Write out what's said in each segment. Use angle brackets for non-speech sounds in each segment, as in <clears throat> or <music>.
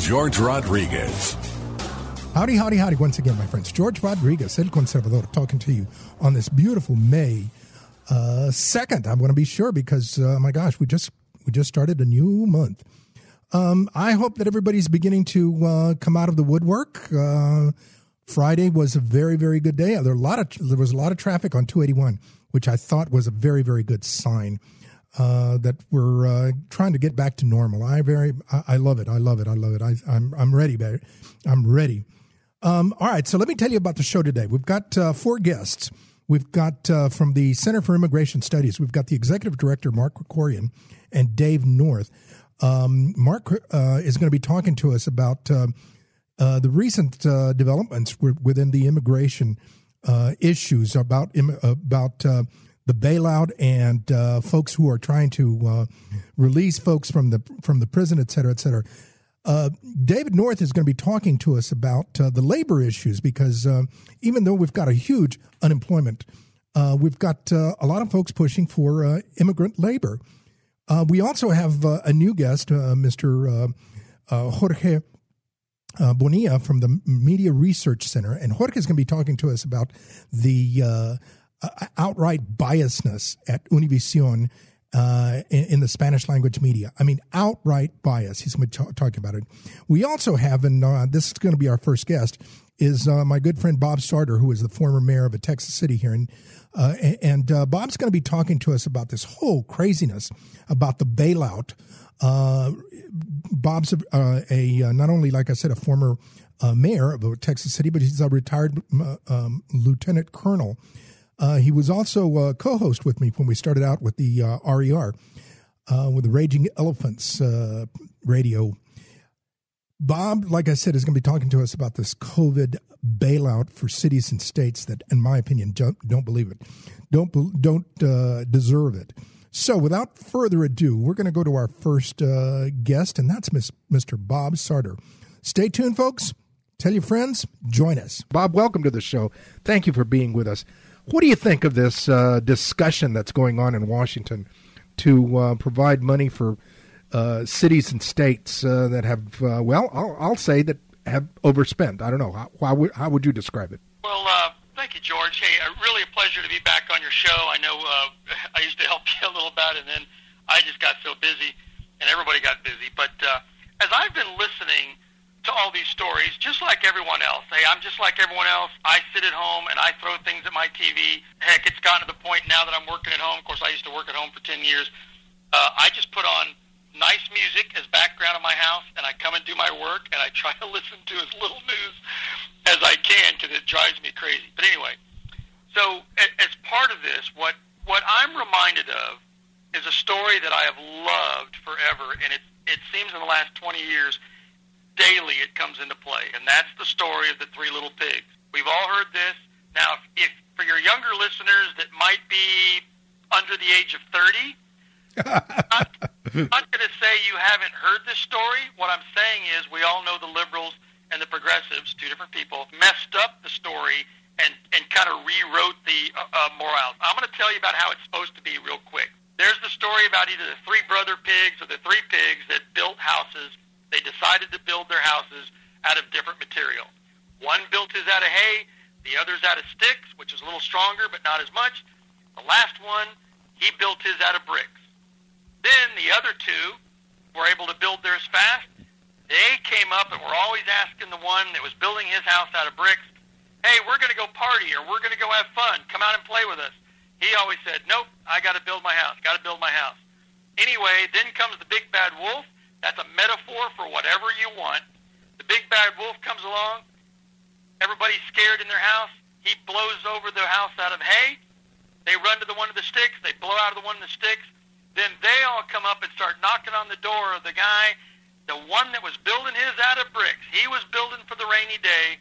George Rodriguez. Howdy, howdy, howdy, once again, my friends. George Rodriguez, El Conservador, talking to you on this beautiful May uh, 2nd. I'm going to be sure because, uh, my gosh, we just we just started a new month. Um, I hope that everybody's beginning to uh, come out of the woodwork. Uh, Friday was a very, very good day. There, a lot of, there was a lot of traffic on 281, which I thought was a very, very good sign uh, that we're uh, trying to get back to normal. I very, I, I, love it. I love it. I love it. I, I'm, I'm ready, baby. I'm ready. Um, all right, so let me tell you about the show today. We've got uh, four guests. We've got uh, from the Center for Immigration Studies. We've got the executive director Mark Krikorian and Dave North. Um, Mark uh, is going to be talking to us about uh, the recent developments within the immigration issues about about the bailout and uh, folks who are trying to uh, release folks from the from the prison, et cetera, et cetera. Uh, David North is going to be talking to us about uh, the labor issues because uh, even though we've got a huge unemployment, uh, we've got a lot of folks pushing for immigrant labor. we also have a new guest, Mr. Jorge Bonilla from the Media Research Center, and Jorge is going to be talking to us about the uh, outright biasness at Univision uh, in, in, the Spanish language media. I mean, outright bias. He's going to be talking about it. We also have, and uh, this is going to be our first guest, is uh, my good friend Bob Sartor, who is the former mayor of a Texas city here. And, uh, and uh, Bob's going to be talking to us about this whole craziness about the bailout. Bob's a, a, not only, like I said, a former mayor of a Texas city, but he's a retired um, lieutenant colonel uh, he was also a co-host with me when we started out with the uh, RER, uh, with the Raging Elephants uh, radio. Bob, like I said, is going to be talking to us about this COVID bailout for cities and states that, in my opinion, don't believe it, don't don't uh, deserve it. So, without further ado, we're going to go to our first uh, guest, and that's Mr. Bob Sartor. Stay tuned, folks. Tell your friends. Join us. Bob, welcome to the show. Thank you for being with us. What do you think of this uh, discussion that's going on in Washington to uh, provide money for uh, cities and states uh, that have, uh, well, I'll, I'll, say that have overspent? I don't know. How, how, would, how would you describe it? Well, uh, thank you, George. Hey, really a pleasure to be back on your show. I know <laughs> I used to help <laughs> you a little bit, and then I just got so busy, and everybody got busy. But as I've been listening – to all these stories, just like everyone else. Hey, I'm just like everyone else. I sit at home and I throw things at my TV. Heck, it's gotten to the point now that I'm working at home. Of course, I used to work at home for 10 years. Uh, I just put on nice music as background in my house, and I come and do my work, and I try to <laughs> listen to as little news as I can because it drives me crazy. But anyway, so as part of this, what what I'm reminded of is a story that I have loved forever, and it it seems in the last 20 years daily it comes into play, and that's the story of the three little pigs. We've all heard this. Now, if, if for your younger listeners that might be under the age of 30, <laughs> I'm not going to say you haven't heard this story. What I'm saying is we all know the liberals and the progressives, two different people, messed up the story and, and kind of rewrote the uh, uh, morals. I'm going to tell you about how it's supposed to be real quick. There's the story about either the three brother pigs or the three pigs that built houses they decided to build their houses out of different material. One built his out of hay, the other's out of sticks, which is a little stronger but not as much. The last one, he built his out of bricks. Then the other two were able to build theirs fast. They came up and were always asking the one that was building his house out of bricks, hey, we're going to go party or we're going to go have fun. Come out and play with us. He always said, nope, I got to build my house. Got to build my house. Anyway, then comes the big bad wolf that's a metaphor for whatever you want. The big bad wolf comes along. Everybody's scared in their house. He blows over the house out of hay. They run to the one of the sticks. They blow out of the one of the sticks. Then they all come up and start knocking on the door of the guy, the one that was building his out of bricks. He was building for the rainy day.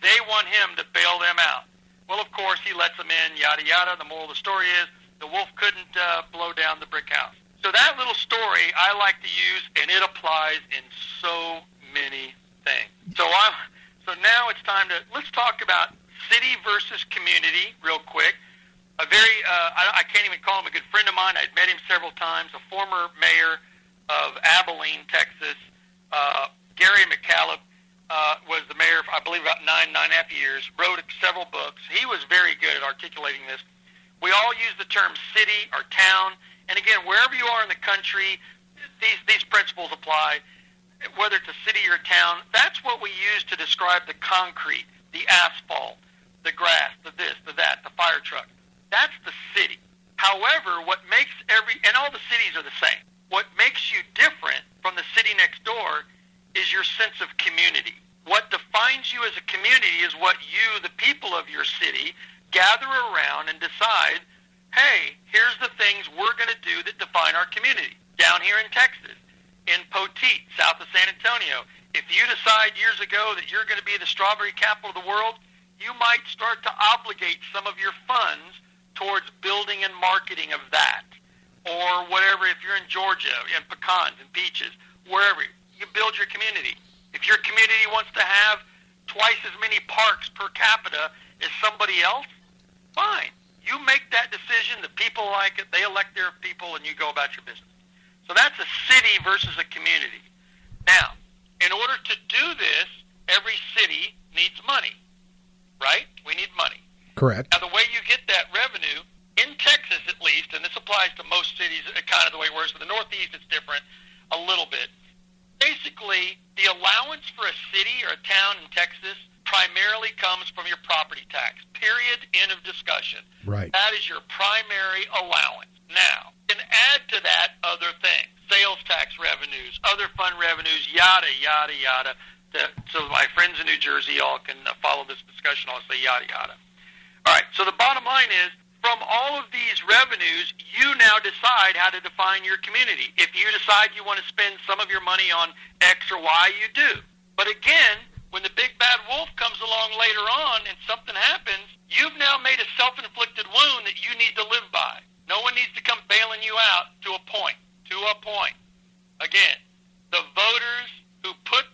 They want him to bail them out. Well, of course, he lets them in, yada, yada. The moral of the story is the wolf couldn't uh, blow down the brick house. So that little story I like to use, and it applies in so many things. So I'm, so now it's time to let's talk about city versus community real quick. A very uh, I, I can't even call him a good friend of mine. I'd met him several times. A former mayor of Abilene, Texas, uh, Gary McCaleb. Uh, was the mayor, for, I believe, about nine, nine and a half years. Wrote several books. He was very good at articulating this. We all use the term city or town and again, wherever you are in the country, these these principles apply. Whether it's a city or a town, that's what we use to describe the concrete, the asphalt, the grass, the this, the that, the fire truck. That's the city. However, what makes every and all the cities are the same. What makes you different from the city next door is your sense of community. What defines you as a community is what you, the people of your city, gather around and decide hey, here's the things we're going to do that define our community. Down here in Texas, in Poteet, south of San Antonio, if you decide years ago that you're going to be the strawberry capital of the world, you might start to obligate some of your funds towards building and marketing of that. Or whatever, if you're in Georgia, in pecans and peaches, wherever, you build your community. If your community wants to have twice as many parks per capita as somebody else, fine you make that decision. The people like it. They elect their people, and you go about your business. So that's a city versus a community. Now, in order to do this, every city needs money, right? We need money. Correct. Now, the way you get that revenue, in Texas at least, and this applies to most cities, uh, kind of the way it works. For the Northeast, it's different a little bit. Basically, the allowance for a city or a town in Texas primarily comes from your property tax. Period. End of discussion. Right. That is your primary allowance. Now, and add to that other things, sales tax revenues, other fund revenues, yada, yada, yada. so my friends in New Jersey all can uh, follow this discussion. I'll say yada, yada. All right, so the bottom line is, from all of these revenues, you now decide how to define your community. If you decide you want to spend some of your money on X or Y, you do. But again, when the big bad wolf comes along later on and something happens, you've now made a self-inflicted wound that you need to live by. No one needs to come bailing you out to a point. To a point. Again, the voters who put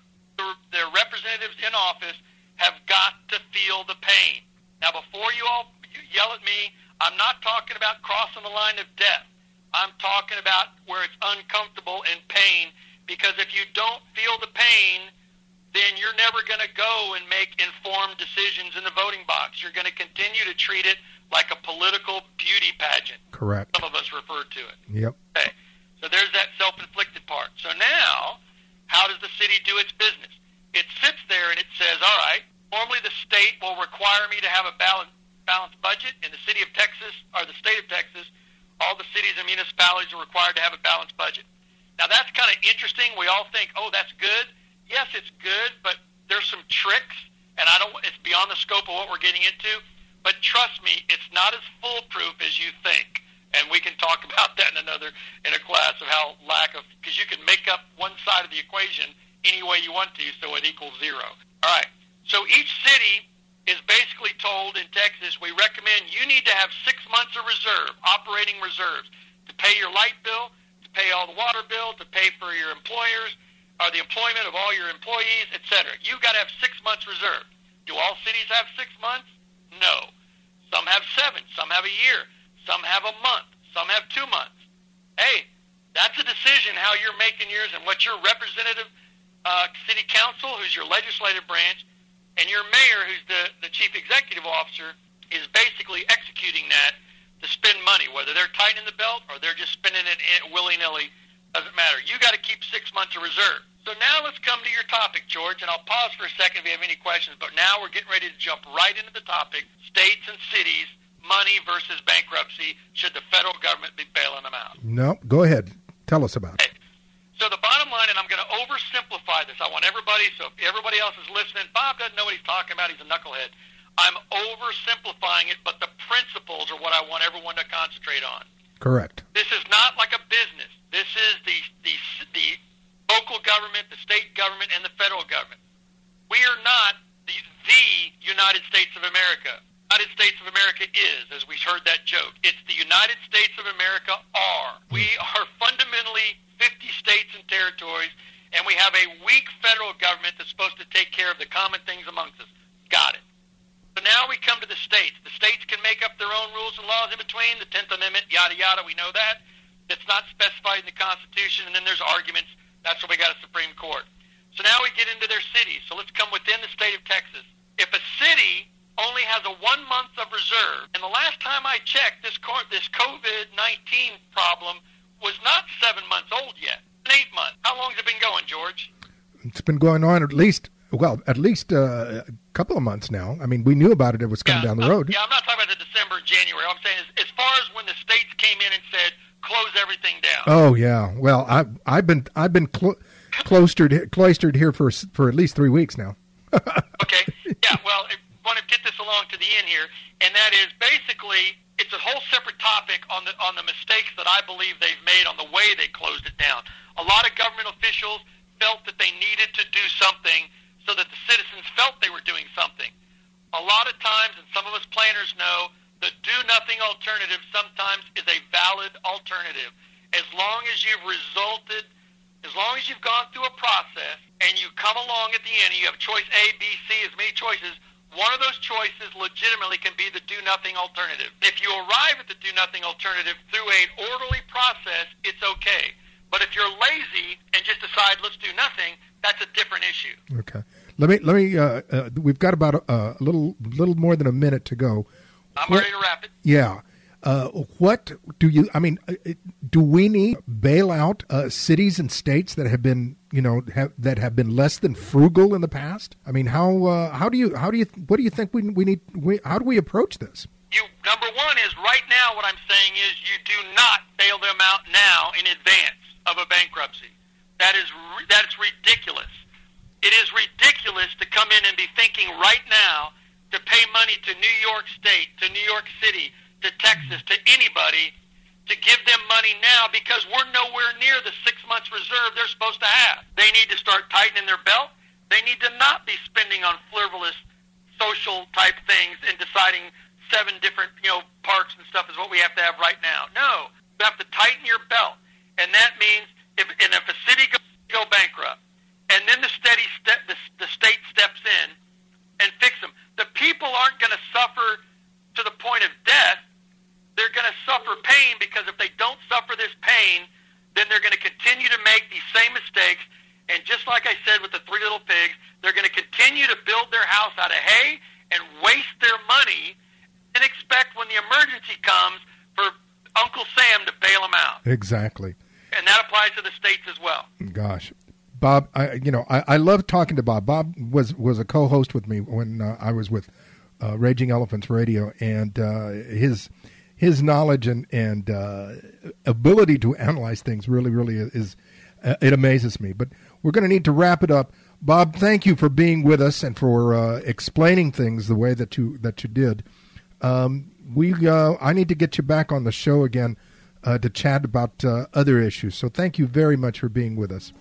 their representatives in office have got to feel the pain. Now, before you all yell at me, I'm not talking about crossing the line of death. I'm talking about where it's uncomfortable and pain because if you don't feel the pain, then you're never going to go and make informed decisions in the voting box. You're going to continue to treat it like a political beauty pageant. Correct. Some of us refer to it. Yep. Okay. So there's that self-inflicted part. So now, how does the city do its business? It sits there and it says, all right, normally the state will require me to have a balanced, balanced budget. In the city of Texas, or the state of Texas, all the cities and municipalities are required to have a balanced budget. Now that's kind of interesting. We all think, oh, that's good yes, it's good, but there's some tricks, and I don't. It's beyond the scope of what we're getting into. But trust me, it's not as foolproof as you think. And we can talk <laughs> about that in another in a class of how lack of because you can make up one side of the equation any way you want to, so it equals zero. All right. So each city is basically told in Texas, we recommend you need to have six months of reserve, operating reserves, to pay your light bill, to pay all the water bill, to pay for your employers, or the employment of all your employees, etc. You've got to have six months reserved. Do all cities have six months? No. Some have seven. Some have a year. Some have a month. Some have two months. Hey, that's a decision how you're making yours and what your representative uh, city council, who's your legislative branch, and your mayor, who's the, the chief executive officer, is basically executing that to spend money, whether they're tightening the belt or they're just spending it willy-nilly doesn't matter. You got to keep six months of reserve. So now let's come to your topic, George, and I'll pause for a second if you have any questions. But now we're getting ready to jump right into the topic: states and cities, money versus bankruptcy. Should the federal government be bailing them out? No, go ahead. Tell us about it. So the bottom line, and I'm going to oversimplify this. I want everybody, so if everybody else is listening, Bob doesn't know what he's talking about. He's a knucklehead. I'm oversimplifying it, but the principles are what I want everyone to concentrate on. Correct. This is not like a business. This is the, the, the local government, the state government, and the federal government. We are not the, the United States of America. United States of America is, as we heard that joke. It's the United States of America are. We hmm. are fundamentally 50 states and territories, and we have a weak federal government that's supposed to take care of the common things amongst us. Got it. So now we come to the states. The states can make up their own rules and laws in between, the 10th Amendment, yada, yada, we know that. It's not specified in the Constitution, and then there's arguments. That's why we got a Supreme Court. So now we get into their cities. So let's come within the state of Texas. If a city only has a one month of reserve. And the last time I checked, this this COVID nineteen problem was not seven months old yet. Eight months. How long has it been going, George? It's been going on at least well, at least uh, a couple of months now. I mean, we knew about it; it was coming yeah, down the road. Uh, yeah, I'm not talking about the December January. I'm saying as, as far as when the states came in and said close everything down. Oh yeah. Well, I I've been I've been clo- cloistered cloistered here for for at least three weeks now. <laughs> okay. Yeah. Well, I want to get this along to the end here, and that is basically it's a whole separate topic on the on the mistakes that I believe they've made on the way they closed it down. A lot of government officials felt that they needed to do something so that the citizens felt they were doing something. A lot of times, and some of us planners know, the do nothing alternative sometimes is a valid alternative. As long as you've resulted, as long as you've gone through a process and you come along at the end and you have choice A, B, C, as many choices, one of those choices legitimately can be the do nothing alternative. If you arrive at the do nothing alternative through an orderly process, it's okay. But if you're lazy and just decide let's do nothing, that's a different issue. Okay. Let me let me. Uh, uh, we've got about a, a, little little more than a minute to go. I'm ready to wrap it. Yeah. Uh, what do you? I mean, uh, do we need bailout uh, cities and states that have been, you know, have, that have been less than frugal in the past? I mean, how uh, how do you how do you what do you think we we need? We, how do we approach this? You number one is right now. What I'm saying is you do not bail them out now in advance of a bankruptcy. That is that is ridiculous. It is ridiculous to come in and be thinking right now to pay money to New York State, to New York City to Texas, to anybody, to give them money now because we're nowhere near the six months reserve they're supposed to have. They need to start tightening their belt. They need to not be spending on frivolous social type things and deciding seven different, you know, parks and stuff is what we have to have right now. No, you have to tighten your belt, and that means if and if a city go, go bankrupt, and then the steady step the, the state steps in and fix them, the people aren't going to suffer to the point of death they're going to suffer pain because if they don't suffer this pain, then they're going to continue to make these same mistakes. And just like I said with the three little pigs, they're going to continue to build their house out of hay and waste their money and expect when the emergency comes for Uncle Sam to bail them out. Exactly. And that applies to the states as well. Gosh. Bob, I, you know, I, I love talking to Bob. Bob was, was a co-host with me when uh, I was with uh, Raging Elephants Radio, and uh, his his knowledge and and uh, ability to analyze things really, really is uh, it amazes me. But we're going to need to wrap it up. Bob, thank you for being with us and for uh, explaining things the way that you that you did. Um, we uh, I need to get you back on the show again uh, to chat about uh, other issues. So thank you very much for being with us.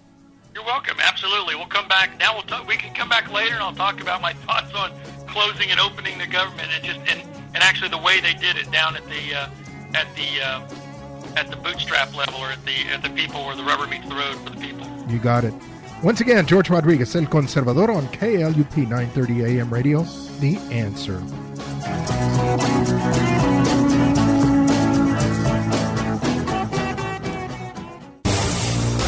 You're welcome. Absolutely. We'll come back now. We'll talk, we can come back later, and I'll talk about my <laughs> thoughts on closing and opening the government and just and and actually the way they did it down at the uh, at the uh, at the bootstrap level or at the at the people where the rubber meets the road for the people. You got it. Once again, George Rodriguez, El Conservador on KLUP 930 AM radio. The answer.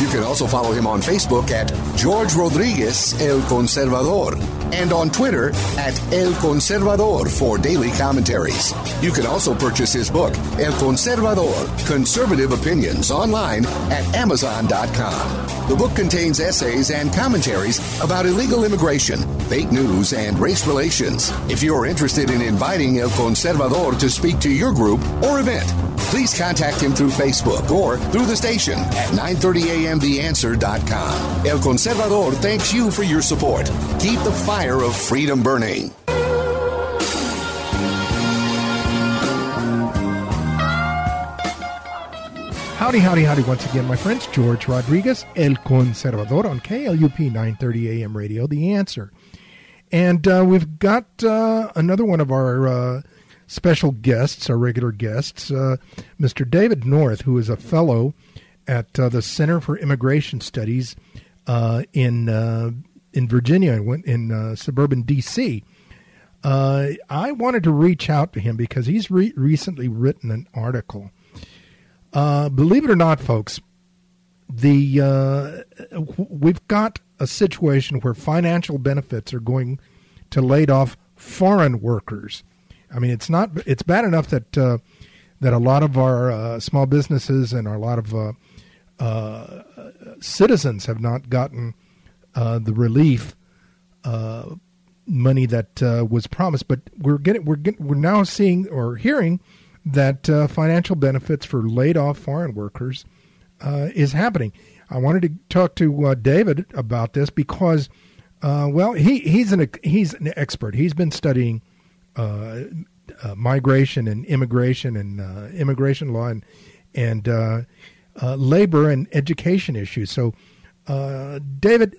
You can also follow him on Facebook at George Rodriguez El Conservador and on Twitter at El Conservador for daily commentaries. You can also purchase his book, El Conservador Conservative Opinions, online at Amazon.com. The book contains essays and commentaries about illegal immigration, fake news, and race relations. If you're interested in inviting El Conservador to speak to your group or event, please contact him through Facebook or through the station at 930amtheanswer.com. El Conservador thanks you for your support. Keep the fire of freedom burning. Howdy, howdy, howdy once again, my friends. George Rodriguez, El Conservador on KLUP 930 AM radio, The Answer. And uh, we've got uh, another one of our uh, special guests, our regular guests, uh, Mr. David North, who is a fellow at uh, the Center for Immigration Studies uh, in in Virginia, in suburban D.C. I wanted to reach out to him because he's re- recently written an article uh, believe it or not, folks, the uh, we've got a situation where financial benefits are going to laid off foreign workers. I mean, it's not it's bad enough that uh, that a lot of our uh, small businesses and a lot of uh, uh, citizens have not gotten the relief money that was promised. But we're getting we're getting, we're now seeing or hearing that uh, financial benefits for laid off foreign workers uh, is happening. I wanted to talk to uh, David about this because, uh, well, he, he's an he's an expert. He's been studying uh, uh, migration and immigration and immigration law and and labor and education issues. So, David,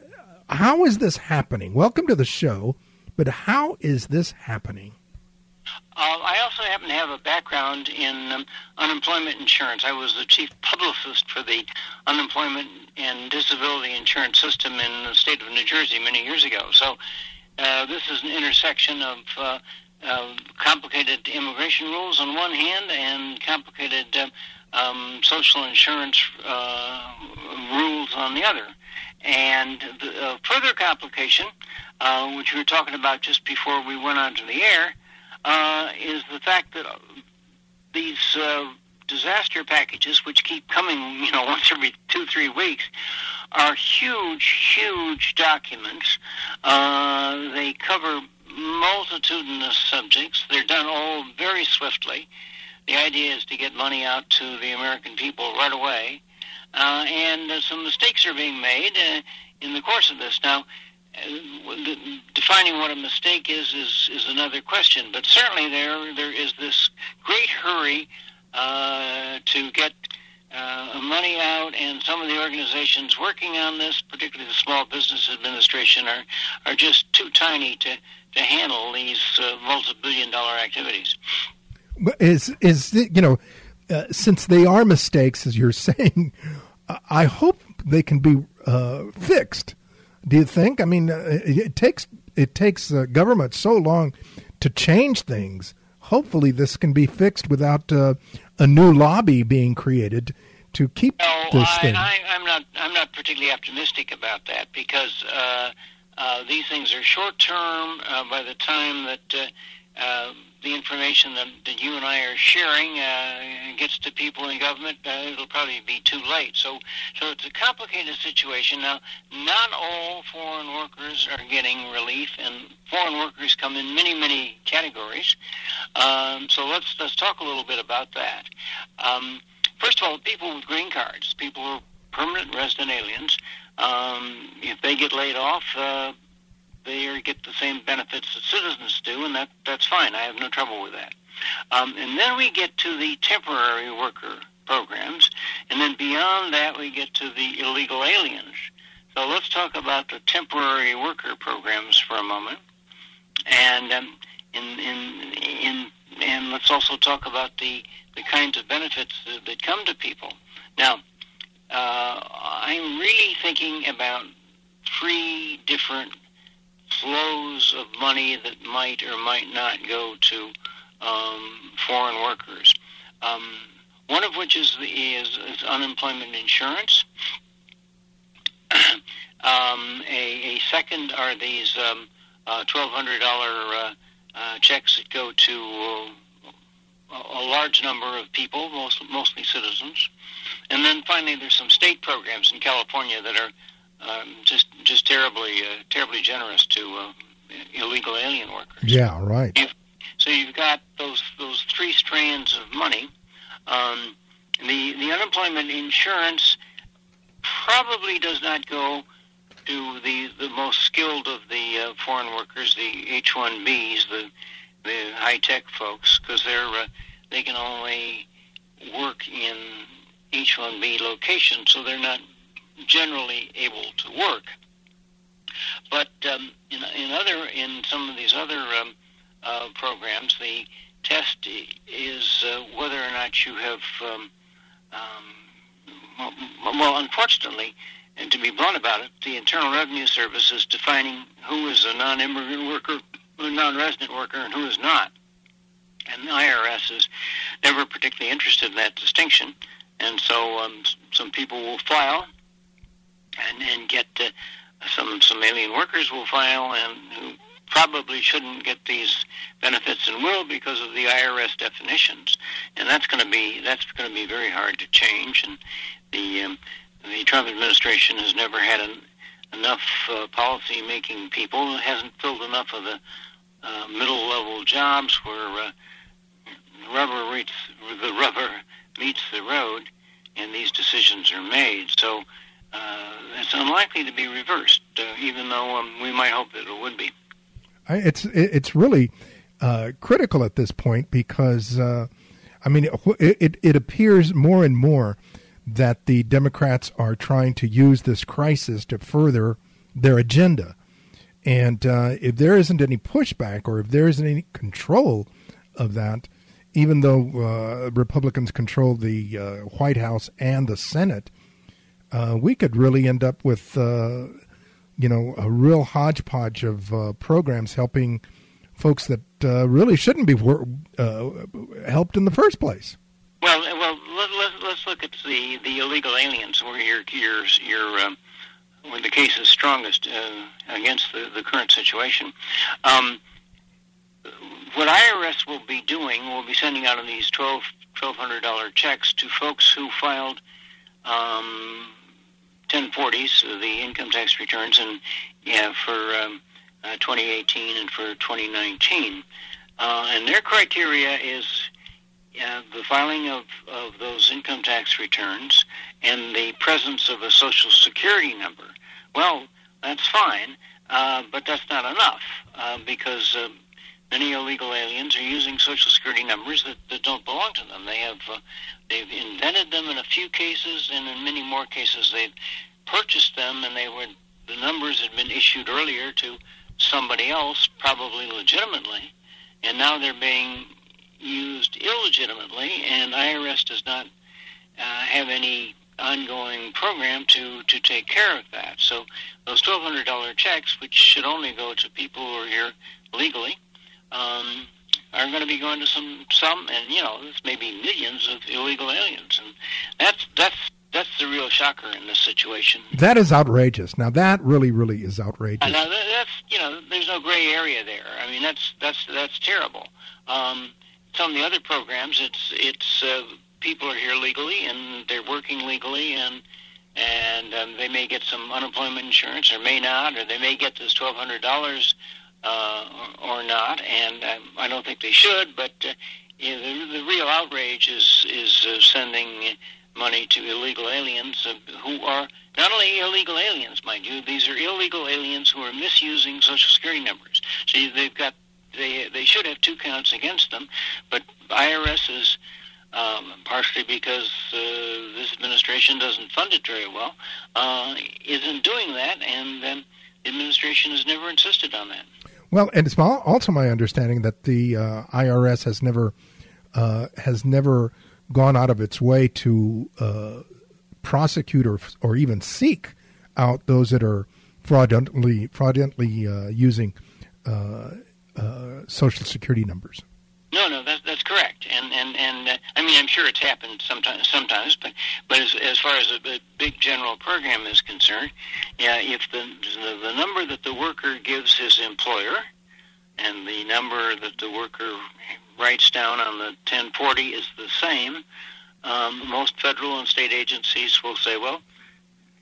how is this happening? Welcome to the show. But how is this happening? Uh, I also happen to have a background in um, unemployment insurance. I was the chief publicist for the unemployment and disability insurance system in the state of New Jersey many years ago. So uh, this is an intersection of uh, uh, complicated immigration rules on one hand and complicated uh, um, social insurance uh, rules on the other. And the uh, further complication, uh, which we were talking about just before we went onto the air, uh, is the fact that these disaster packages, which keep coming, you know, <laughs> once every two, three weeks, are huge, huge documents. They cover multitudinous subjects. They're done all very swiftly. The idea is to get money out to the American people right away. Uh, and uh, some mistakes are being made uh, in the course of this. Now, defining what a mistake is is is another question. But certainly there there is this great hurry uh, to get uh, money out, and some of the organizations working on this, particularly the Small Business Administration, are are just too tiny to to handle these uh, multi-billion dollar activities. Is is you know uh, since they are mistakes, as you're <laughs> saying, I hope they can be uh, fixed do you think? I mean, uh, it takes it takes uh, government so long to change things. Hopefully, this can be fixed without uh, a new lobby being created to keep no, this I, thing. I, am not. I'm not particularly optimistic about that because uh, uh, these things are short term. Uh, by the time that the information that, that you and I are sharing uh, gets to people in government, uh, it'll probably be too late. So, so it's a complicated situation. Now, not all foreign workers are getting relief, and foreign workers come in many, many categories. Um, so let's let's talk a little bit about that. Um, first of all, people with green cards, people who are permanent resident aliens, um, if they get laid off. Uh, they get the same benefits that citizens do, and that that's fine. I have no trouble with that. Um, and then we get to the temporary worker programs, and then beyond that we get to the illegal aliens. So let's talk about the temporary worker programs for a moment, and um, in, in, in, and let's also talk about the, the kinds of benefits that, that come to people. Now, uh, I'm really thinking about three different flows of money that might or might not go to um, foreign workers. Um, one of which is, the, is, is unemployment insurance. <coughs> um, a, a, second are these um, uh, $1,200 uh, uh, checks that go to large number of people, most, mostly citizens. And then finally, there's some state programs in California that are um, just just terribly uh, terribly generous to uh, illegal alien workers. Yeah, right. You've, so you've got those those three strands of money. Um, the the unemployment insurance probably does not go to the the most skilled of the uh, foreign workers, the H-1Bs, the the high tech folks, because they're uh, they can only work in H-1B location, so they're not generally able to work. But um, in, in other in some of these other um, uh, programs, the test is uh, whether or not you have. Um, um, well, unfortunately, and to be blunt about it, the Internal Revenue Service is defining who is a non-immigrant worker, a non-resident worker, and who is not. And the IRS is never particularly interested in that distinction, and so um, some people will file and, and get uh, some some alien workers will file and who probably shouldn't get these benefits and will because of the IRS definitions, and that's going to be that's going to be very hard to change. And the um, the Trump administration has never had an, enough uh, policy making people. It hasn't filled enough of the uh, middle level jobs where uh, rubber meets the rubber meets the road, and these decisions are made. So uh, it's unlikely to be reversed, uh, even though um, we might hope that it would be. It's it's really uh, critical at this point because uh, I mean it, it, it appears more and more that the Democrats are trying to use this crisis to further their agenda, and uh, if there isn't any pushback or if there isn't any control of that, even though uh, Republicans control the uh, White House and the Senate, uh, we could really end up with you know, a real hodgepodge of uh, programs helping folks that uh, really shouldn't be wor- uh, helped in the first place. Well, well, let, let, let's look at the, the illegal aliens, where your your your um, where the case is strongest uh, against the, the current situation. Um, what IRS will be doing will be sending out on these twelve twelve hundred dollar checks to folks who filed um, 1040s, the income tax returns, and yeah, for um, uh, 2018 and for 2019. Uh, and their criteria is uh, the filing of, of those income tax returns and the presence of a social security number. Well, that's fine, uh, but that's not enough uh, because uh, many illegal aliens are using social security numbers that, that don't belong to them. They have uh, they've invented them in a few cases, and in many more cases they've purchased them, and they were the numbers had been issued earlier to somebody else, probably legitimately, and now they're being used illegitimately, and IRS does not uh, have any ongoing program to, to take care of that. So those $1,200 checks, which should only go to people who are here legally, um, are going to be going to some some, and you know, this may be millions of illegal aliens, and that's that's that's the real shocker in this situation. That is outrageous. Now that really, really is outrageous. now that's you know, there's no gray area there. I mean, that's that's that's terrible. Um, some of the other programs, it's it's uh, people are here legally and they're working legally and and um, they may get some unemployment insurance or may not, or they may get this twelve hundred dollars uh, or, not. And um, I don't think they should, but uh, you know, the, the real outrage is is uh, sending money to illegal aliens who are not only illegal aliens, mind you, these are illegal aliens who are misusing Social Security numbers. So they've got they they should have two counts against them, but IRS is um, partially because uh, this administration doesn't fund it very well, uh, isn't doing that, and um, the administration has never insisted on that. Well, and it's also my understanding that the uh, IRS has never uh, has never gone out of its way to uh, prosecute or, or even seek out those that are fraudulently fraudulently uh, using uh, uh, social security numbers. No, no, that's that's correct, and and and uh, I mean I'm sure it's happened sometimes, sometimes, but but as as far as a, a big general program is concerned, yeah, if the, the the number that the worker gives his employer, and the number that the worker writes down on the 1040 is the same, um, most federal and state agencies will say, well,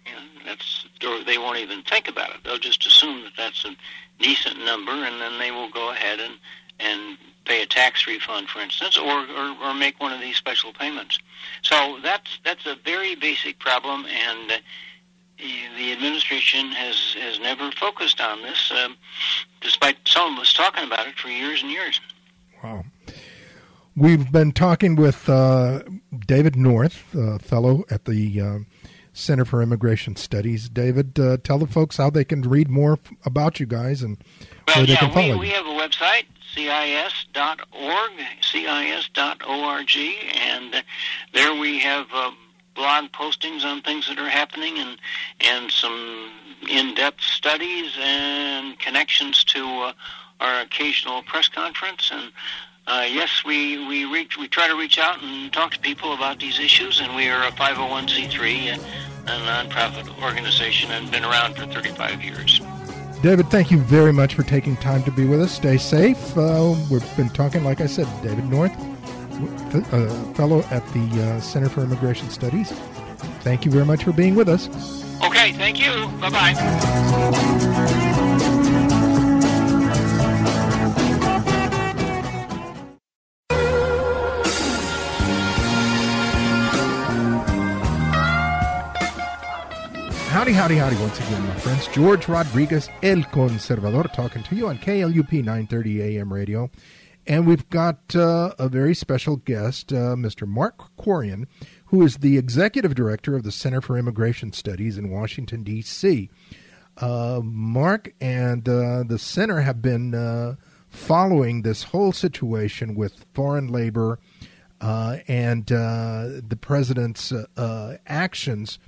you know, that's, or they won't even think about it. They'll just assume that that's a decent number, and then they will go ahead and and pay a tax refund, for instance, or, or, or make one of these special payments. So that's that's a very basic problem, and uh, the administration has has never focused on this, um, despite some of us talking about it for years and years. Wow. We've been talking with uh, David North, uh, fellow at the uh, Center for Immigration Studies. David, uh, tell the folks how they can read more about you guys and well, yeah, we, you. we have a website, cis.org, cis.org, and uh, there we have uh, blog postings on things that are happening and and some in-depth studies and connections to uh, our occasional press conference and uh, yes, we we reach we try to reach out and talk to people about these issues, and we are a 501c3, uh, a nonprofit organization, and been around for 35 years. David, thank you very much for taking time to be with us. Stay safe. Uh, we've been talking, like I said, David North, a fellow at the uh, Center for Immigration Studies. Thank you very much for being with us. Okay, thank you. Bye bye. Howdy, howdy, howdy once again, my friends. George Rodriguez, El Conservador, talking to you on KLUP 930 AM radio. And we've got uh, a very special guest, uh, Mr. Mark Krikorian, who is the executive director of the Center for Immigration Studies in Washington, D.C. Uh, Mark and uh, the center have been uh, following this whole situation with foreign labor uh, and the president's actions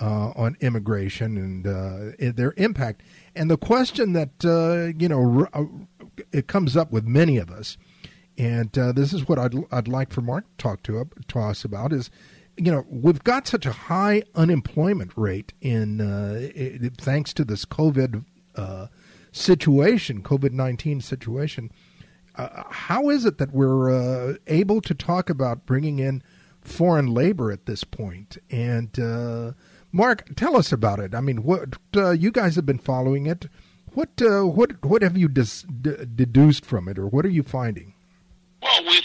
uh, on immigration and uh, their impact. And the question that uh, you know uh, it comes up with many of us, and uh, this is what I'd I'd like for Mark to talk to, to us about is. You know, we've got such a high unemployment rate in it, thanks to this COVID situation, COVID nineteen situation. how is it that we're able to talk about bringing in foreign labor at this point? And Mark, tell us about it. I mean, what uh, you guys have been following it. What uh, what what have you dis- d- deduced from it, or what are you finding? Well, with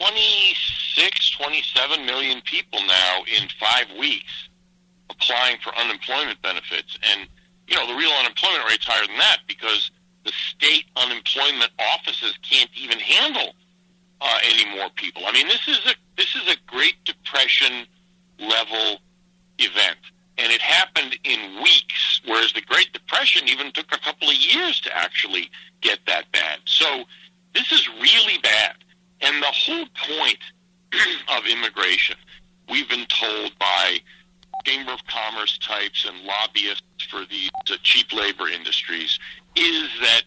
26, 27 million people now in five weeks applying for unemployment benefits, and you know the real unemployment rate's higher than that because the state unemployment offices can't even handle uh, any more people. I mean, this is a this is a Great Depression level event. And it happened in weeks, whereas the Great Depression even took a couple of years to actually get that bad. So this is really bad. And the whole point <clears throat> of immigration, we've been told by Chamber of Commerce types and lobbyists for the, the cheap labor industries, is that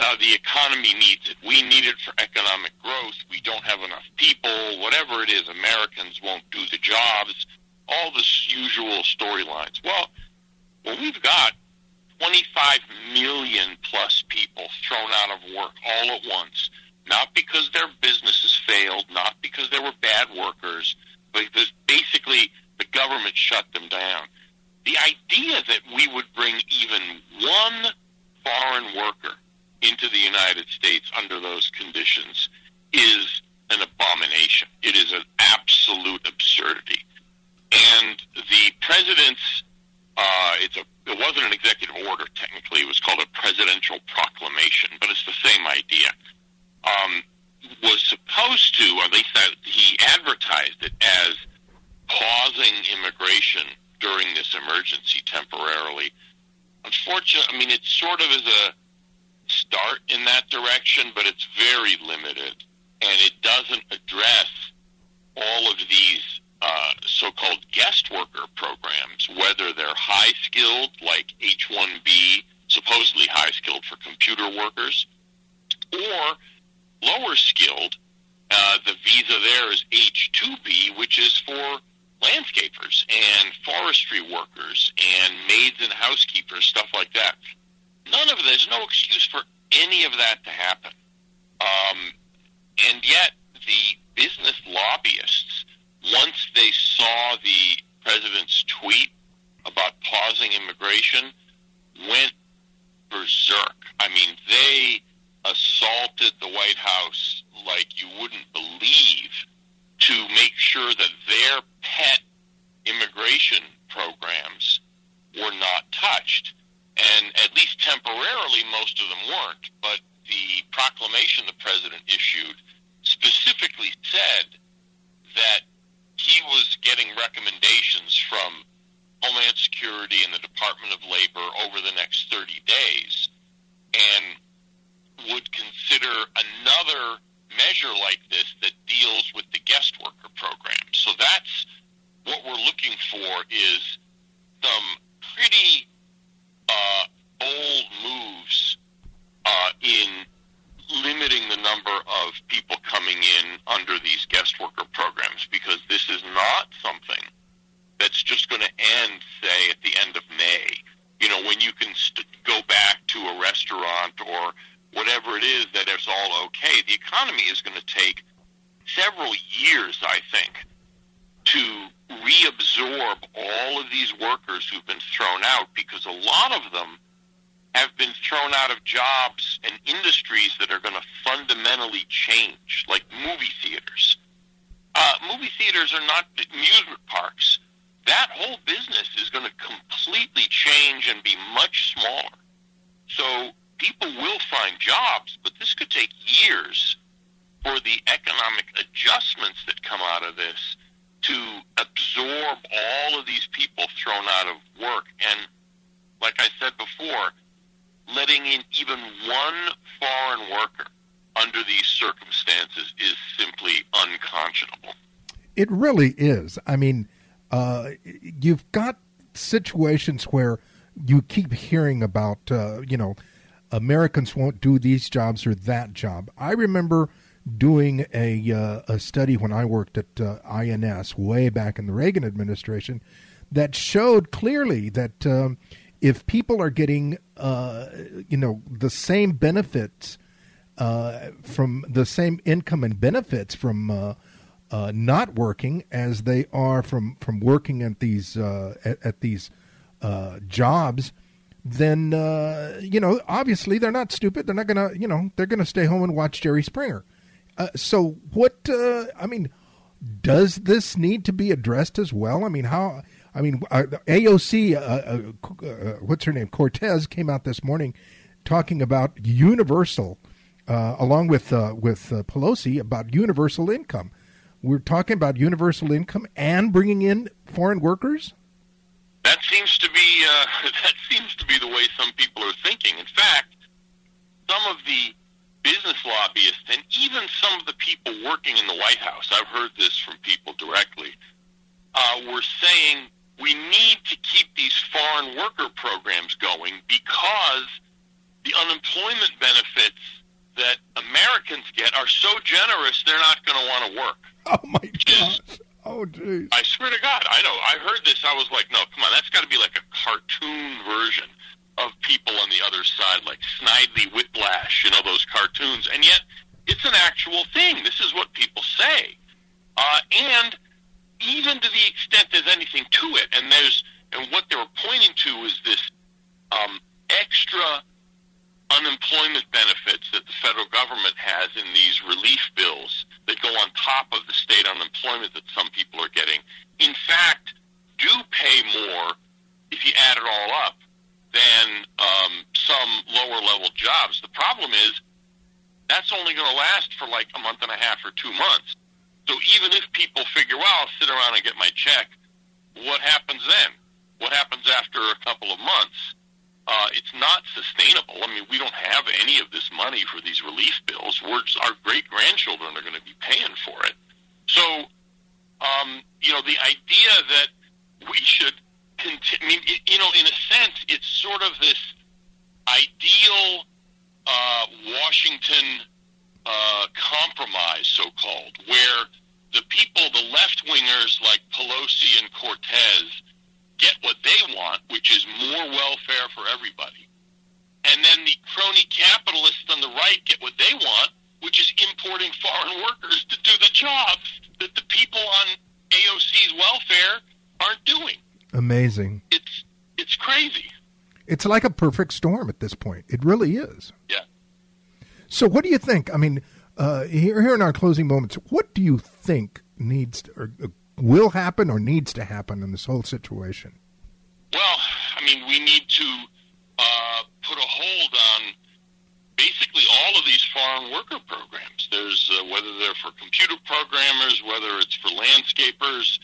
uh, the economy needs it. We need it for economic growth. We don't have enough people. Whatever it is, Americans won't do the jobs all the usual storylines. Well, when we've got 25 million plus people thrown out of work all at once, not because their businesses failed, not because they were bad workers, but because basically the government shut them down. The idea that we would bring even one foreign worker into the United States under those conditions is an abomination. It is an absolute absurdity. And the president's, uh, it's a, it wasn't an executive order technically. It was called a presidential proclamation, but it's the same idea. Um, was supposed to, or at least that he advertised it as pausing immigration during this emergency temporarily. Unfortunately, I mean, it sort of is a start in that direction, but it's very limited, and it doesn't address all of these uh, so-called guest worker programs, whether they're high skilled, like H-1B, supposedly high skilled for computer workers, or lower skilled. Uh, the visa there is H-2B, which is for landscapers and forestry workers and maids and housekeepers, stuff like that. None of there's no excuse for any of that to happen. Um, and yet, the business lobbyists once they saw the president's tweet about pausing immigration, went berserk. I mean, they assaulted the White House like you wouldn't believe to make sure that their pet immigration programs were not touched. And at least temporarily, most of them weren't. But the proclamation the president issued specifically said that he was getting recommendations from Homeland Security and the Department of Labor over the next 30 days and would consider another measure like this that deals with the guest worker program. So that's what we're looking for is some pretty uh, bold moves uh, in limiting the number of people coming in under these guest worker programs because this is not something that's just going to end, say, at the end of May. You know, when you can st- go back to a restaurant or whatever it is that it's all okay. The economy is going to take several years, I think, to reabsorb all of these workers who've been thrown out because a lot of them have been thrown out of jobs and industries that are going to fundamentally change, like movie theaters. Uh, movie theaters are not amusement parks. That whole business is going to completely change and be much smaller. So people will find jobs, but this could take years for the economic adjustments that come out of this to absorb all of these people thrown out of work. And like I said before, letting in even one foreign worker under these circumstances is simply unconscionable. It really is. I mean, uh, you've got situations where you keep hearing about, uh, you know, Americans won't do these jobs or that job. I remember doing a uh, a study when I worked at uh, INS way back in the Reagan administration that showed clearly that um, if people are getting uh, you know the same benefits uh, from the same income and benefits from uh, uh, not working as they are from from working at these at, at, these jobs then uh, you know obviously they're not stupid. They're not gonna you know they're gonna stay home and watch Jerry Springer. Uh, so what? Uh, I mean, does this need to be addressed as well? I mean, how? I mean, uh, AOC, uh, uh, what's her name? Cortez came out this morning talking about universal, along with with Pelosi about universal income. We're talking about universal income and bringing in foreign workers. That seems to be uh, <laughs> that seems to be the way some people are thinking. In fact, some of the business lobbyists and even some of the people working in the White House, I've heard this from people directly, uh, were saying we need to keep these foreign worker programs going because the unemployment benefits that Americans get are so generous they're not going to want to work. <laughs> Oh my God! Oh, geez. I swear to God, I know. I heard this. I was like, no, come on, that's got to be like a cartoon version of people on the other side, like Snidely Whiplash, you know, those cartoons. And yet, it's an actual thing. This is what people say. Uh, and even to the extent there's anything to it, and there's and what they were pointing to is this um, extra unemployment benefits that the federal government has in these relief bills that go on top of the state unemployment that some people are getting, in fact, do pay more if you add it all up than um, some lower level jobs. The problem is that's only going to last for like a month and a half or two months. So even if people figure, well, I'll sit around and get my check, what happens then? What happens after a couple of months? uh, it's not sustainable. I mean, we don't have any of this money for these relief bills. We're our great grandchildren are going to be paying for it. So, um, you know, the idea that we should continue, I mean, it, you know, in a sense, it's sort of this ideal uh, Washington uh, compromise, so called, where the people, the left wingers like Pelosi and Cortez, get what they want, which is more welfare for everybody. And then the crony capitalists on the right get what they want, which is importing foreign workers to do the jobs that the people on AOC's welfare aren't doing. Amazing. It's it's crazy. It's like a perfect storm at this point. It really is. Yeah. So, what do you think? I mean, uh, here, here in our closing moments, what do you think needs to, or, uh, will happen or needs to happen in this whole situation? Well, I mean, we need to uh, put a hold on basically all of these foreign worker programs. There's uh, whether they're for computer programmers, whether it's for landscapers.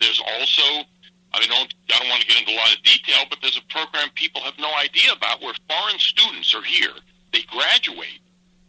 There's also I don't I don't want to get into a lot of detail, but there's a program people have no idea about where foreign students are here. They graduate,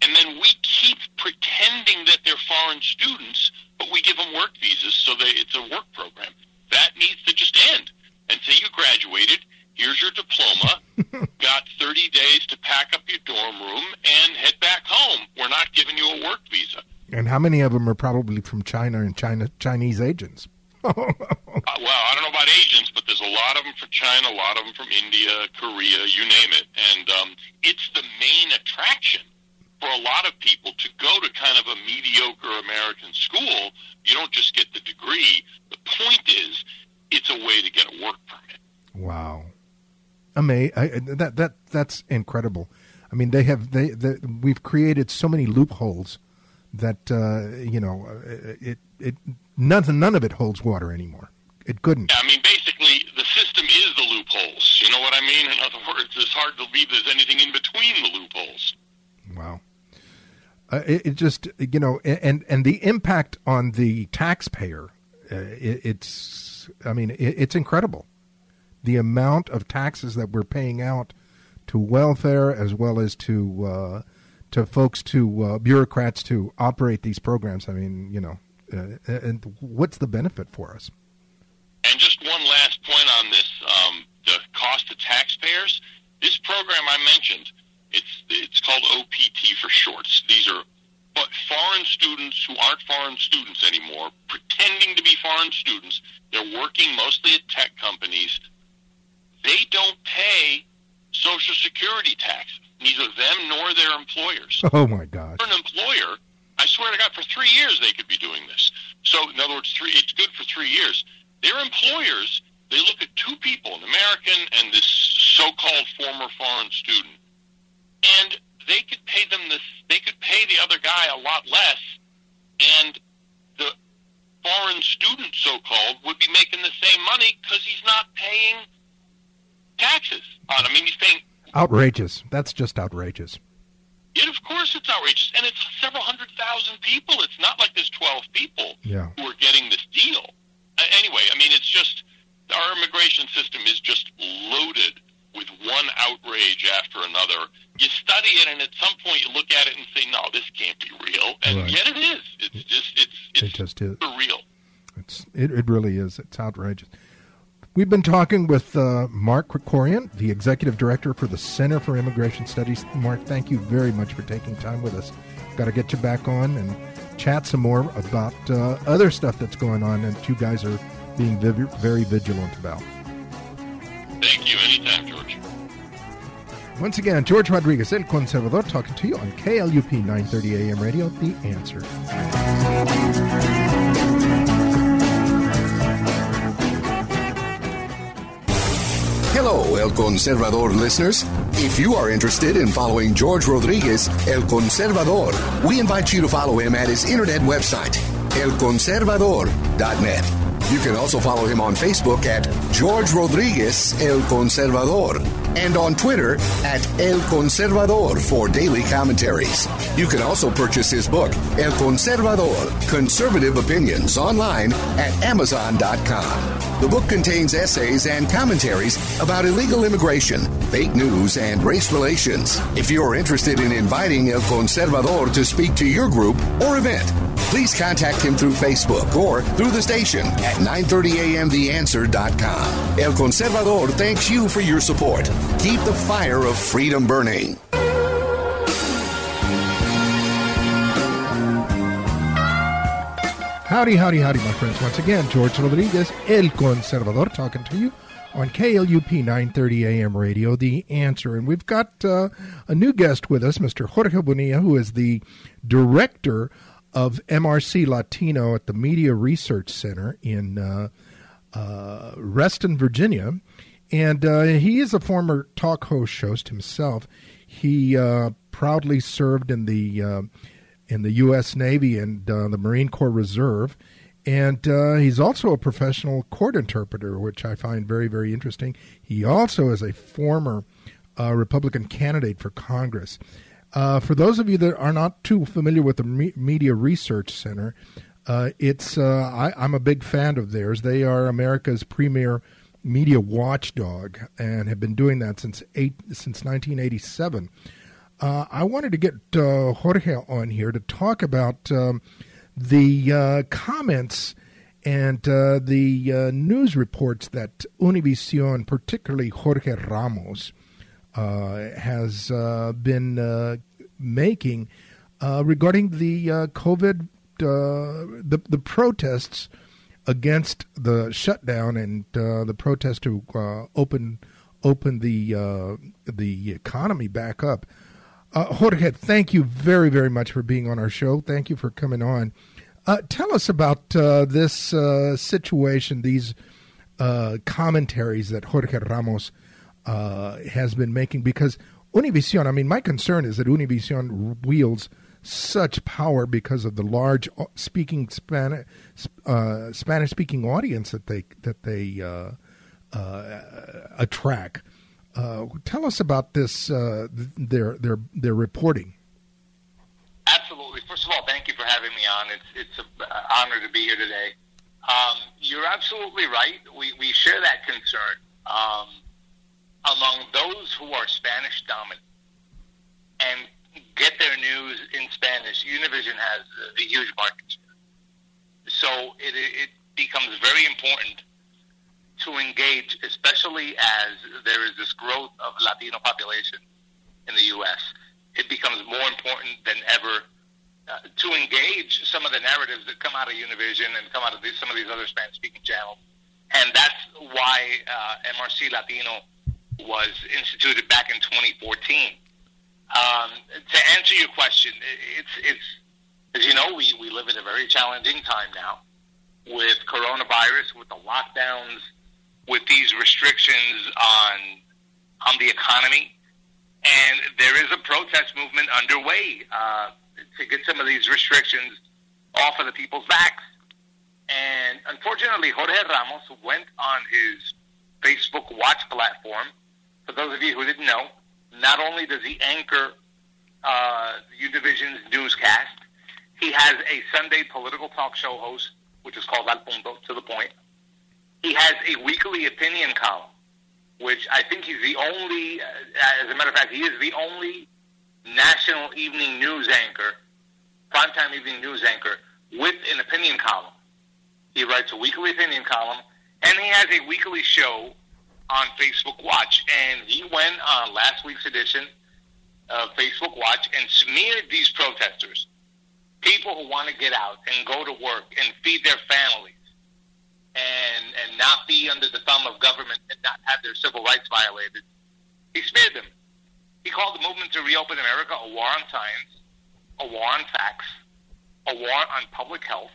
and then we keep pretending that they're foreign students, but we give them work visas, so they, it's a work program. That needs to just end. And say you graduated, here's your diploma, <laughs> got 30 days to pack up your dorm room and head back home. We're not giving you a work visa. And how many of them are probably from China and China Chinese agents? <laughs> uh, well, I don't know about agents, but there's a lot of them from China, a lot of them from India, Korea, you name it. And um, it's the main attraction for a lot of people to go to kind of a mediocre American school. You don't just get the degree. The point is, it's a way to get a work permit. Wow, amazing! That that that's incredible. I mean, they have they, they we've created so many loopholes that uh, you know it it nothing none of it holds water anymore. It couldn't. Yeah, I mean, basically, the system is the loopholes. You know what I mean? In other words, it's hard to believe there's anything in between the loopholes. Wow. Uh, it, it, just you know, and and the impact on the taxpayer, uh, it, it's I mean, it, it's incredible, the amount of taxes that we're paying out to welfare as well as to uh, to folks to uh, bureaucrats to operate these programs. I mean, you know, uh, and what's the benefit for us? And just one last point on this: um, the cost to taxpayers. This program I mentioned, it's it's called OPT for shorts. These are but foreign students who aren't foreign students anymore, pretending to be foreign students. They're working mostly at tech companies. They don't pay Social Security tax, neither them nor their employers. <laughs> Oh my God! For an employer, I swear to God, for three years they could be doing this. So, in other words, three it's good for three years. Their employers they look at two people, an American and this so-called former foreign student, and they could pay them this. They could pay the other guy a lot less, and the foreign student, so-called, would be making the same money because he's not paying taxes on. I mean, he's paying outrageous. That's just outrageous. Yeah, of course it's outrageous, and it's several hundred thousand people. It's not like there's twelve people yeah. who are getting this deal. Uh, anyway, I mean, it's just our immigration system is just loaded with one outrage after another. You study it, and at some point you look at it and say, "No, this can't be real," and right. yet it is. It's just it's it's it just is real. It's it, it really is. It's outrageous. We've been talking with uh, Mark Krikorian, the executive director for the Center for Immigration Studies. Mark, thank you very much for taking time with us. Got to get you back on and chat some more about uh, other stuff that's going on that you guys are being very vigilant about. Thank you. Anytime, George. Once again, George Rodriguez, El Conservador, talking to you on KLUP 930 AM radio, The Answer. Hello, El Conservador listeners. If you are interested in following George Rodriguez, El Conservador, we invite you to follow him at his internet website, elconservador.net. You can also follow him on Facebook at George Rodriguez El Conservador and on Twitter at El Conservador for daily commentaries. You can also purchase his book, El Conservador Conservative Opinions, online at Amazon.com. The book contains essays and commentaries about illegal immigration, fake news, and race relations. If you are interested in inviting El Conservador to speak to your group or event, please contact him through Facebook or through the station at 930amtheanswer.com. El Conservador thanks you for your support. Keep the fire of freedom burning. Howdy, howdy, howdy, my friends. Once again, George Rodriguez, El Conservador, talking to you on KLUP 930 AM radio, The Answer. And we've got uh, a new guest with us, Mr. Jorge Bonilla, who is the director of MRC Latino at the Media Research Center in uh, uh, Reston, Virginia. And uh, he is a former talk host host himself. He uh, proudly served in the uh, in the U.S. Navy and uh, the Marine Corps Reserve. And he's also a professional court interpreter, which I find very, very interesting. He also is a former Republican candidate for Congress. Uh, for those of you that are not too familiar with the Me- Media Research Center, uh, it's uh, I, am a big fan of theirs. They are America's premier media watchdog and have been doing that since eight since 1987. Uh, I wanted to get uh, Jorge on here to talk about um, the uh, comments and uh, the news reports that Univision, particularly Jorge Ramos, has been making regarding the COVID uh, the the protests against the shutdown and uh, the protest to uh, open open the uh, the economy back up. Uh, Jorge, thank you very very much for being on our show. Thank you for coming on. Uh, tell us about this situation, these commentaries that Jorge Ramos has been making, because Univision. I mean, my concern is that Univision wields such power because of the large uh, speaking Spanish uh, Spanish speaking audience that they that they uh, uh, attract. Uh, tell us about this uh, their their their reporting. Absolutely. First of all, thank you for having me on. It's it's an honor to be here today. Um, you're absolutely right. We we share that concern um, among those who are Spanish dominant and get their news in Spanish. Univision has a huge market share. So it, it becomes very important to engage, especially as there is this growth of Latino population in the U.S. It becomes more important than ever uh, to engage some of the narratives that come out of Univision and come out of these, some of these other Spanish-speaking channels. And that's why uh, MRC Latino was instituted back in 2014 um, to answer your question, it's it's as you know, we, we live in a very challenging time now with coronavirus, with the lockdowns, with these restrictions on on the economy, and there is a protest movement underway uh, to get some of these restrictions off of the people's backs. And unfortunately, Jorge Ramos went on his Facebook Watch platform. For those of you who didn't know, not only does he anchor uh, Univision's newscast, he has a Sunday political talk show host, which is called Al Punto, to the point. He has a weekly opinion column, which I think he's the only, uh, as a matter of fact, he is the only national evening news anchor, primetime evening news anchor, with an opinion column. He writes a weekly opinion column, and he has a weekly show on Facebook Watch, and he went on last week's edition of Facebook Watch and smeared these protesters, people who want to get out and go to work and feed their families, and and not be under the thumb of government and not have their civil rights violated. He smeared them. He called the movement to reopen America a war on science, a war on facts, a war on public health,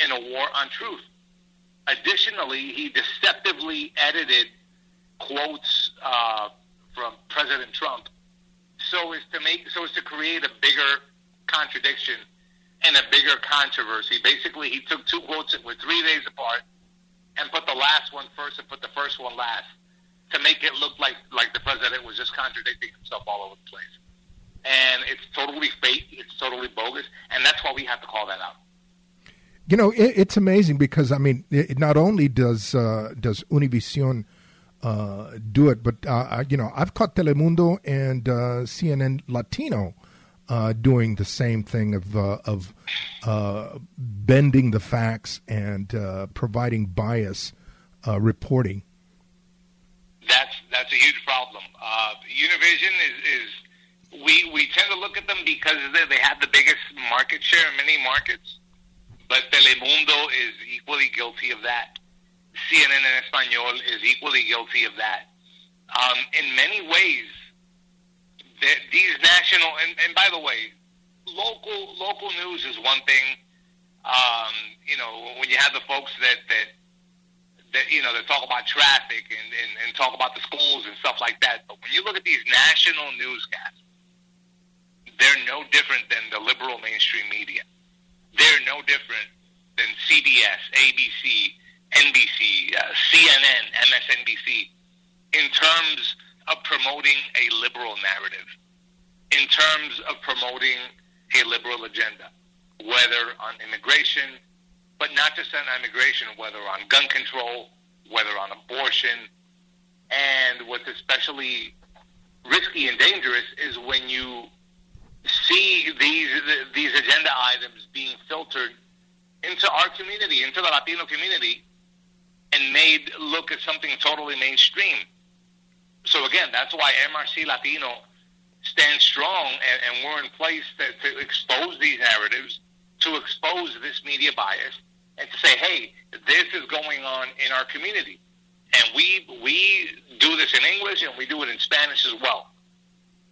and a war on truth. Additionally, he deceptively edited quotes uh, from President Trump so as to make so as to create a bigger contradiction and a bigger controversy. Basically, he took two quotes that were three days apart and put the last one first and put the first one last to make it look like like the president was just contradicting himself all over the place. And it's totally fake. It's totally bogus, and that's why we have to call that out. You know, it, it's amazing because I mean, it, not only does uh, does Univision uh, do it. But uh, you know, I've caught Telemundo and uh, CNN Latino uh, doing the same thing of uh, of uh, bending the facts and providing bias reporting. That's that's a huge problem. Univision is, is we we tend to look at them because they, they have the biggest market share in many markets, but Telemundo is equally guilty of that. CNN en Espanol is equally guilty of that. Um, in many ways, the, these national and, and by the way, local local news is one thing. Um, you know, when you have the folks that that that you know that talk about traffic and, and, and talk about the schools and stuff like that. But when you look at these national newscasts, they're no different than the liberal mainstream media. They're no different than CBS, ABC, NBC, uh, CNN, MSNBC, in terms of promoting a liberal narrative, in terms of promoting a liberal agenda, whether on immigration, but not just on immigration, whether on gun control, whether on abortion. And what's especially risky and dangerous is when you see these these agenda items being filtered into our community, into the Latino community, and made look at something totally mainstream. So again, that's why MRC Latino stands strong, and, and we're in place to, to expose these narratives, to expose this media bias, and to say, hey, this is going on in our community. And we we do this in English and we do it in Spanish as well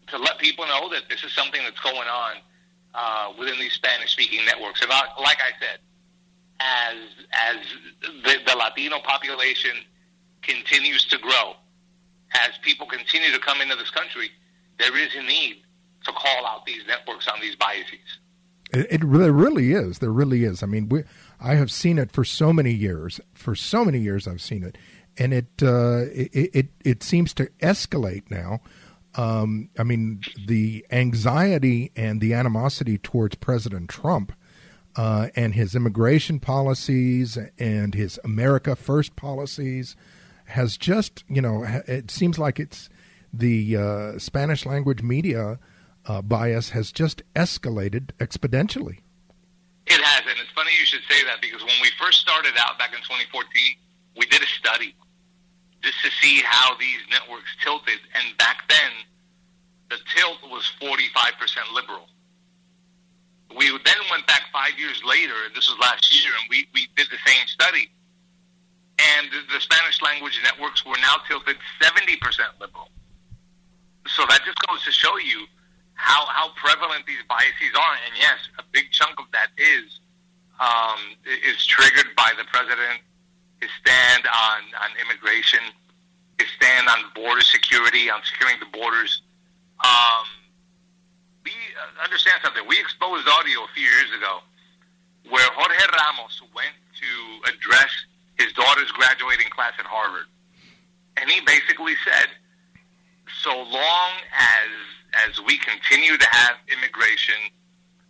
to let people know that this is something that's going on uh, within these Spanish-speaking networks. And like I said, as as the, the Latino population continues to grow, as people continue to come into this country, there is a need to call out these networks on these biases. It, it really, really is. There really is. I mean, we, I have seen it for so many years. For so many years, I've seen it, and it uh, it, it, it seems to escalate now. Um, I mean, the anxiety and the animosity towards President Trump uh, and his immigration policies and his America First policies has just, you know, it seems like it's the uh, Spanish language media uh, bias has just escalated exponentially. It has, and it's funny you should say that because when we first started out back in 2014, we did a study just to see how these networks tilted, and back then the tilt was 45% liberal. We then went back five years later, this was last year, and we, we did the same study. And the, Spanish language networks were now tilted 70% liberal. So that just goes to show you how how prevalent these biases are. And yes, a big chunk of that is um, is triggered by the president, his stand on on immigration, his stand on border security, on securing the borders. Um, understand something. We exposed audio a few years ago where Jorge Ramos went to address his daughter's graduating class at Harvard, and he basically said, "So long as as we continue to have immigration,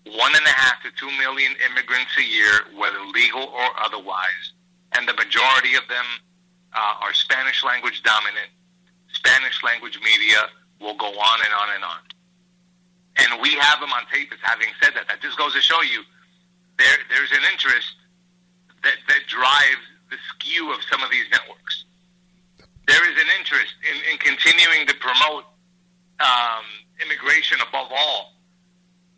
one and a half to two million immigrants a year, whether legal or otherwise, and the majority of them uh, are Spanish language dominant. Spanish language media will go on and on and on. And we have them on tape as having said that. That just goes to show you there, there's an interest that, that drives the skew of some of these networks. There is an interest in, in continuing to promote um, immigration above all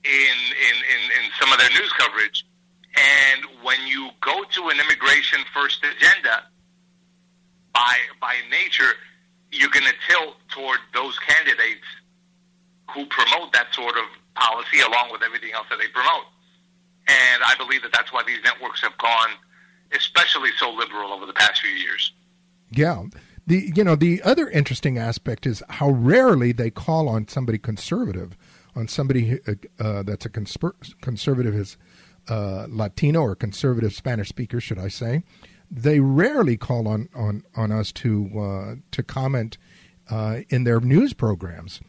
in, in, in, in some of their news coverage. And when you go to an immigration first agenda, by by nature, you're going to tilt toward those candidates who promote that sort of policy along with everything else that they promote. And I believe that that's why these networks have gone, especially so liberal over the past few years. Yeah. The you know the other interesting aspect is how rarely they call on somebody conservative, on somebody uh, uh, that's a consper- conservative is uh, Latino or conservative Spanish speaker, should I say? They rarely call on on on us to uh, to comment uh, in their news programs.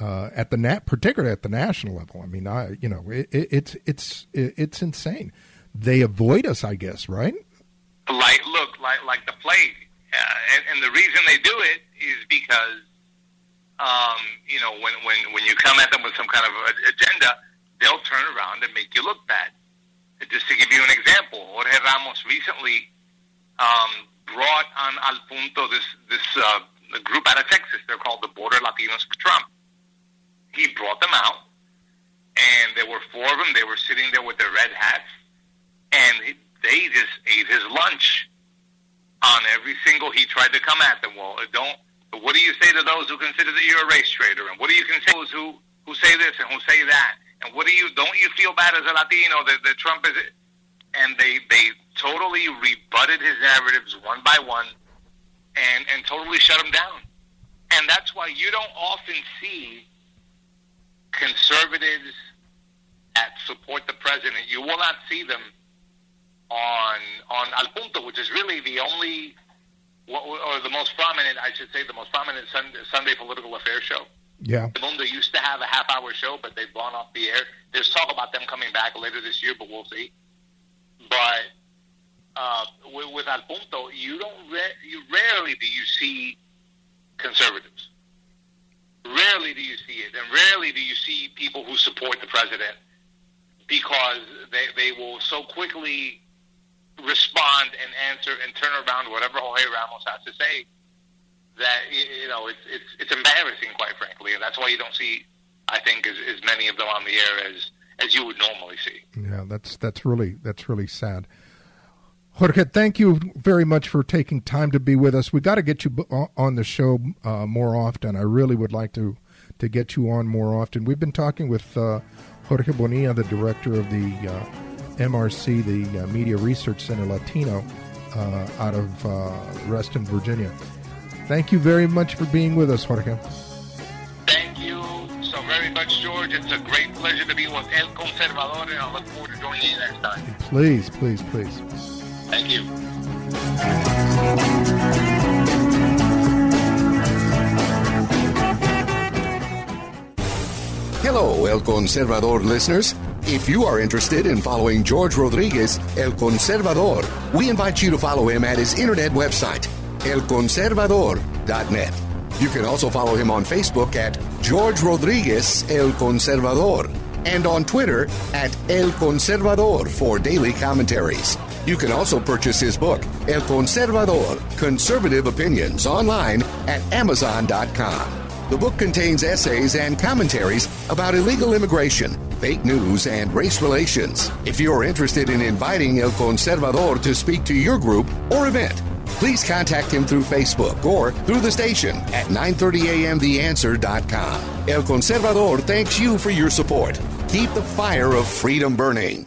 Uh, at the nat, particularly at the national level, I mean, I you know, it, it, it's it's it's insane. They avoid us, I guess, right? Like, look, like like the plague uh, and, and the reason they do it is because, um, you know, when, when, when you come at them with some kind of agenda, they'll turn around and make you look bad. Just to give you an example, Jorge Ramos recently um, brought on al punto this this uh, group out of Texas. They're called the Border Latinos for Trump. He brought them out, and there were four of them. They were sitting there with their red hats, and they just ate his lunch on every single. He tried to come at them. Well, uh, don't. What do you say to those who consider that you're a race traitor? And what do you consider those who who say this and who say that? And what do you? Don't you feel bad as a Latino that, that Trump is? And they they totally rebutted his narratives one by one, and and totally shut him down. And that's why you don't often see conservatives that support the president. You will not see them on on Al Punto, which is really the only or the most prominent, I should say, the most prominent Sunday, Sunday political affairs show. Yeah. Mundo used to have a half hour show, but they've gone off the air. There's talk about them coming back later this year, but we'll see. But uh, with, with Al Punto, you don't re- you rarely do you see conservatives. Rarely do you see it, and rarely do you see people who support the president because they they will so quickly respond and answer and turn around whatever Jorge Ramos has to say that you know it's it's it's embarrassing, quite frankly, and that's why you don't see, I think, as, as many of them on the air as as you would normally see. Yeah, that's that's really that's really sad. Jorge, thank you very much for taking time to be with us. We got to get you on the show uh, more often. I really would like to to get you on more often. We've been talking with uh, Jorge Bonilla, the director of the uh, MRC, the uh, Media Research Center Latino, uh, out of uh, Reston, Virginia. Thank you very much for being with us, Jorge. Thank you so very much, George. It's a great pleasure to be with El Conservador, and I look forward to joining you next time. Please, please, please. Thank you. Hello, El Conservador listeners. If you are interested in following George Rodriguez, El Conservador, we invite you to follow him at his internet website, elconservador.net. You can also follow him on Facebook at George Rodriguez El Conservador and on Twitter at El Conservador for daily commentaries. You can also purchase his book, El Conservador Conservative Opinions, online at Amazon.com. The book contains essays and commentaries about illegal immigration, fake news, and race relations. If you're interested in inviting El Conservador to speak to your group or event, please contact him through Facebook or through the station at 930amtheanswer.com. El Conservador thanks you for your support. Keep the fire of freedom burning.